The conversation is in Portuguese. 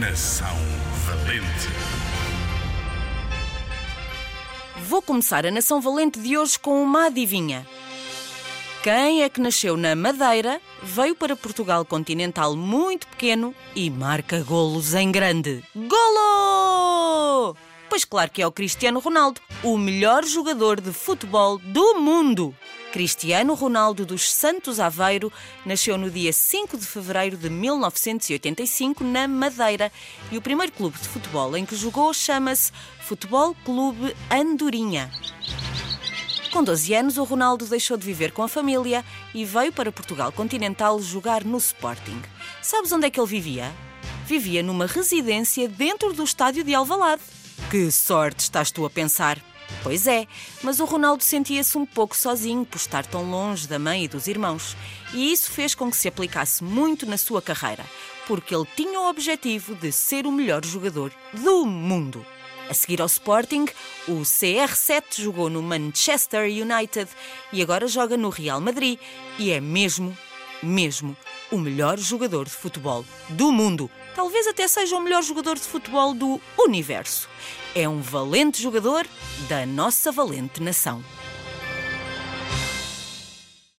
Nação Valente. Vou começar a Nação Valente de hoje com uma adivinha. Quem é que nasceu na Madeira, veio para Portugal continental muito pequeno e marca golos em grande? Golo! Pois claro que é o Cristiano Ronaldo, o melhor jogador de futebol do mundo. Cristiano Ronaldo dos Santos Aveiro nasceu no dia 5 de fevereiro de 1985 na Madeira e o primeiro clube de futebol em que jogou chama-se Futebol Clube Andorinha. Com 12 anos, o Ronaldo deixou de viver com a família e veio para Portugal continental jogar no Sporting. Sabes onde é que ele vivia? Vivia numa residência dentro do estádio de Alvalade. Que sorte, estás tu a pensar? Pois é, mas o Ronaldo sentia-se um pouco sozinho por estar tão longe da mãe e dos irmãos. E isso fez com que se aplicasse muito na sua carreira, porque ele tinha o objetivo de ser o melhor jogador do mundo. A seguir ao Sporting, o CR7 jogou no Manchester United e agora joga no Real Madrid e é mesmo, mesmo, o melhor jogador de futebol do mundo. Talvez até seja o melhor jogador de futebol do universo. É um valente jogador da nossa valente nação.